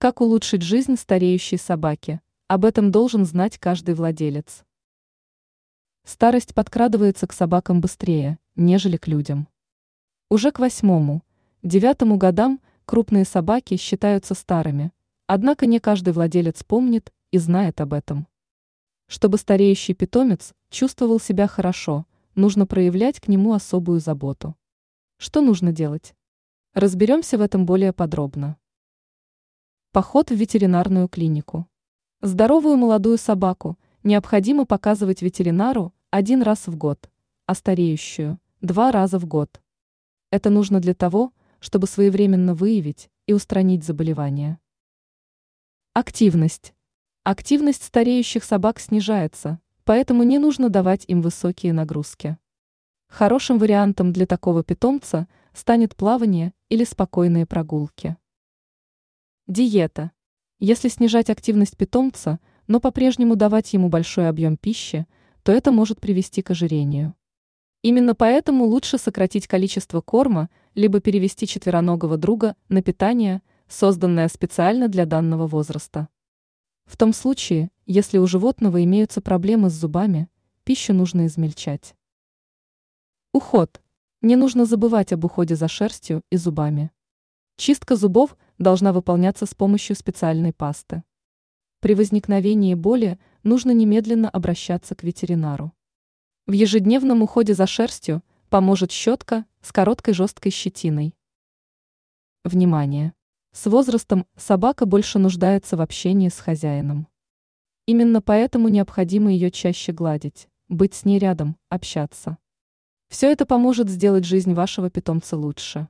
Как улучшить жизнь стареющей собаки? Об этом должен знать каждый владелец. Старость подкрадывается к собакам быстрее, нежели к людям. Уже к восьмому, девятому годам крупные собаки считаются старыми, однако не каждый владелец помнит и знает об этом. Чтобы стареющий питомец чувствовал себя хорошо, нужно проявлять к нему особую заботу. Что нужно делать? Разберемся в этом более подробно. Поход в ветеринарную клинику. Здоровую молодую собаку необходимо показывать ветеринару один раз в год, а стареющую – два раза в год. Это нужно для того, чтобы своевременно выявить и устранить заболевания. Активность. Активность стареющих собак снижается, поэтому не нужно давать им высокие нагрузки. Хорошим вариантом для такого питомца станет плавание или спокойные прогулки. Диета. Если снижать активность питомца, но по-прежнему давать ему большой объем пищи, то это может привести к ожирению. Именно поэтому лучше сократить количество корма, либо перевести четвероногого друга на питание, созданное специально для данного возраста. В том случае, если у животного имеются проблемы с зубами, пищу нужно измельчать. Уход. Не нужно забывать об уходе за шерстью и зубами. Чистка зубов должна выполняться с помощью специальной пасты. При возникновении боли нужно немедленно обращаться к ветеринару. В ежедневном уходе за шерстью поможет щетка с короткой жесткой щетиной. Внимание! С возрастом собака больше нуждается в общении с хозяином. Именно поэтому необходимо ее чаще гладить, быть с ней рядом, общаться. Все это поможет сделать жизнь вашего питомца лучше.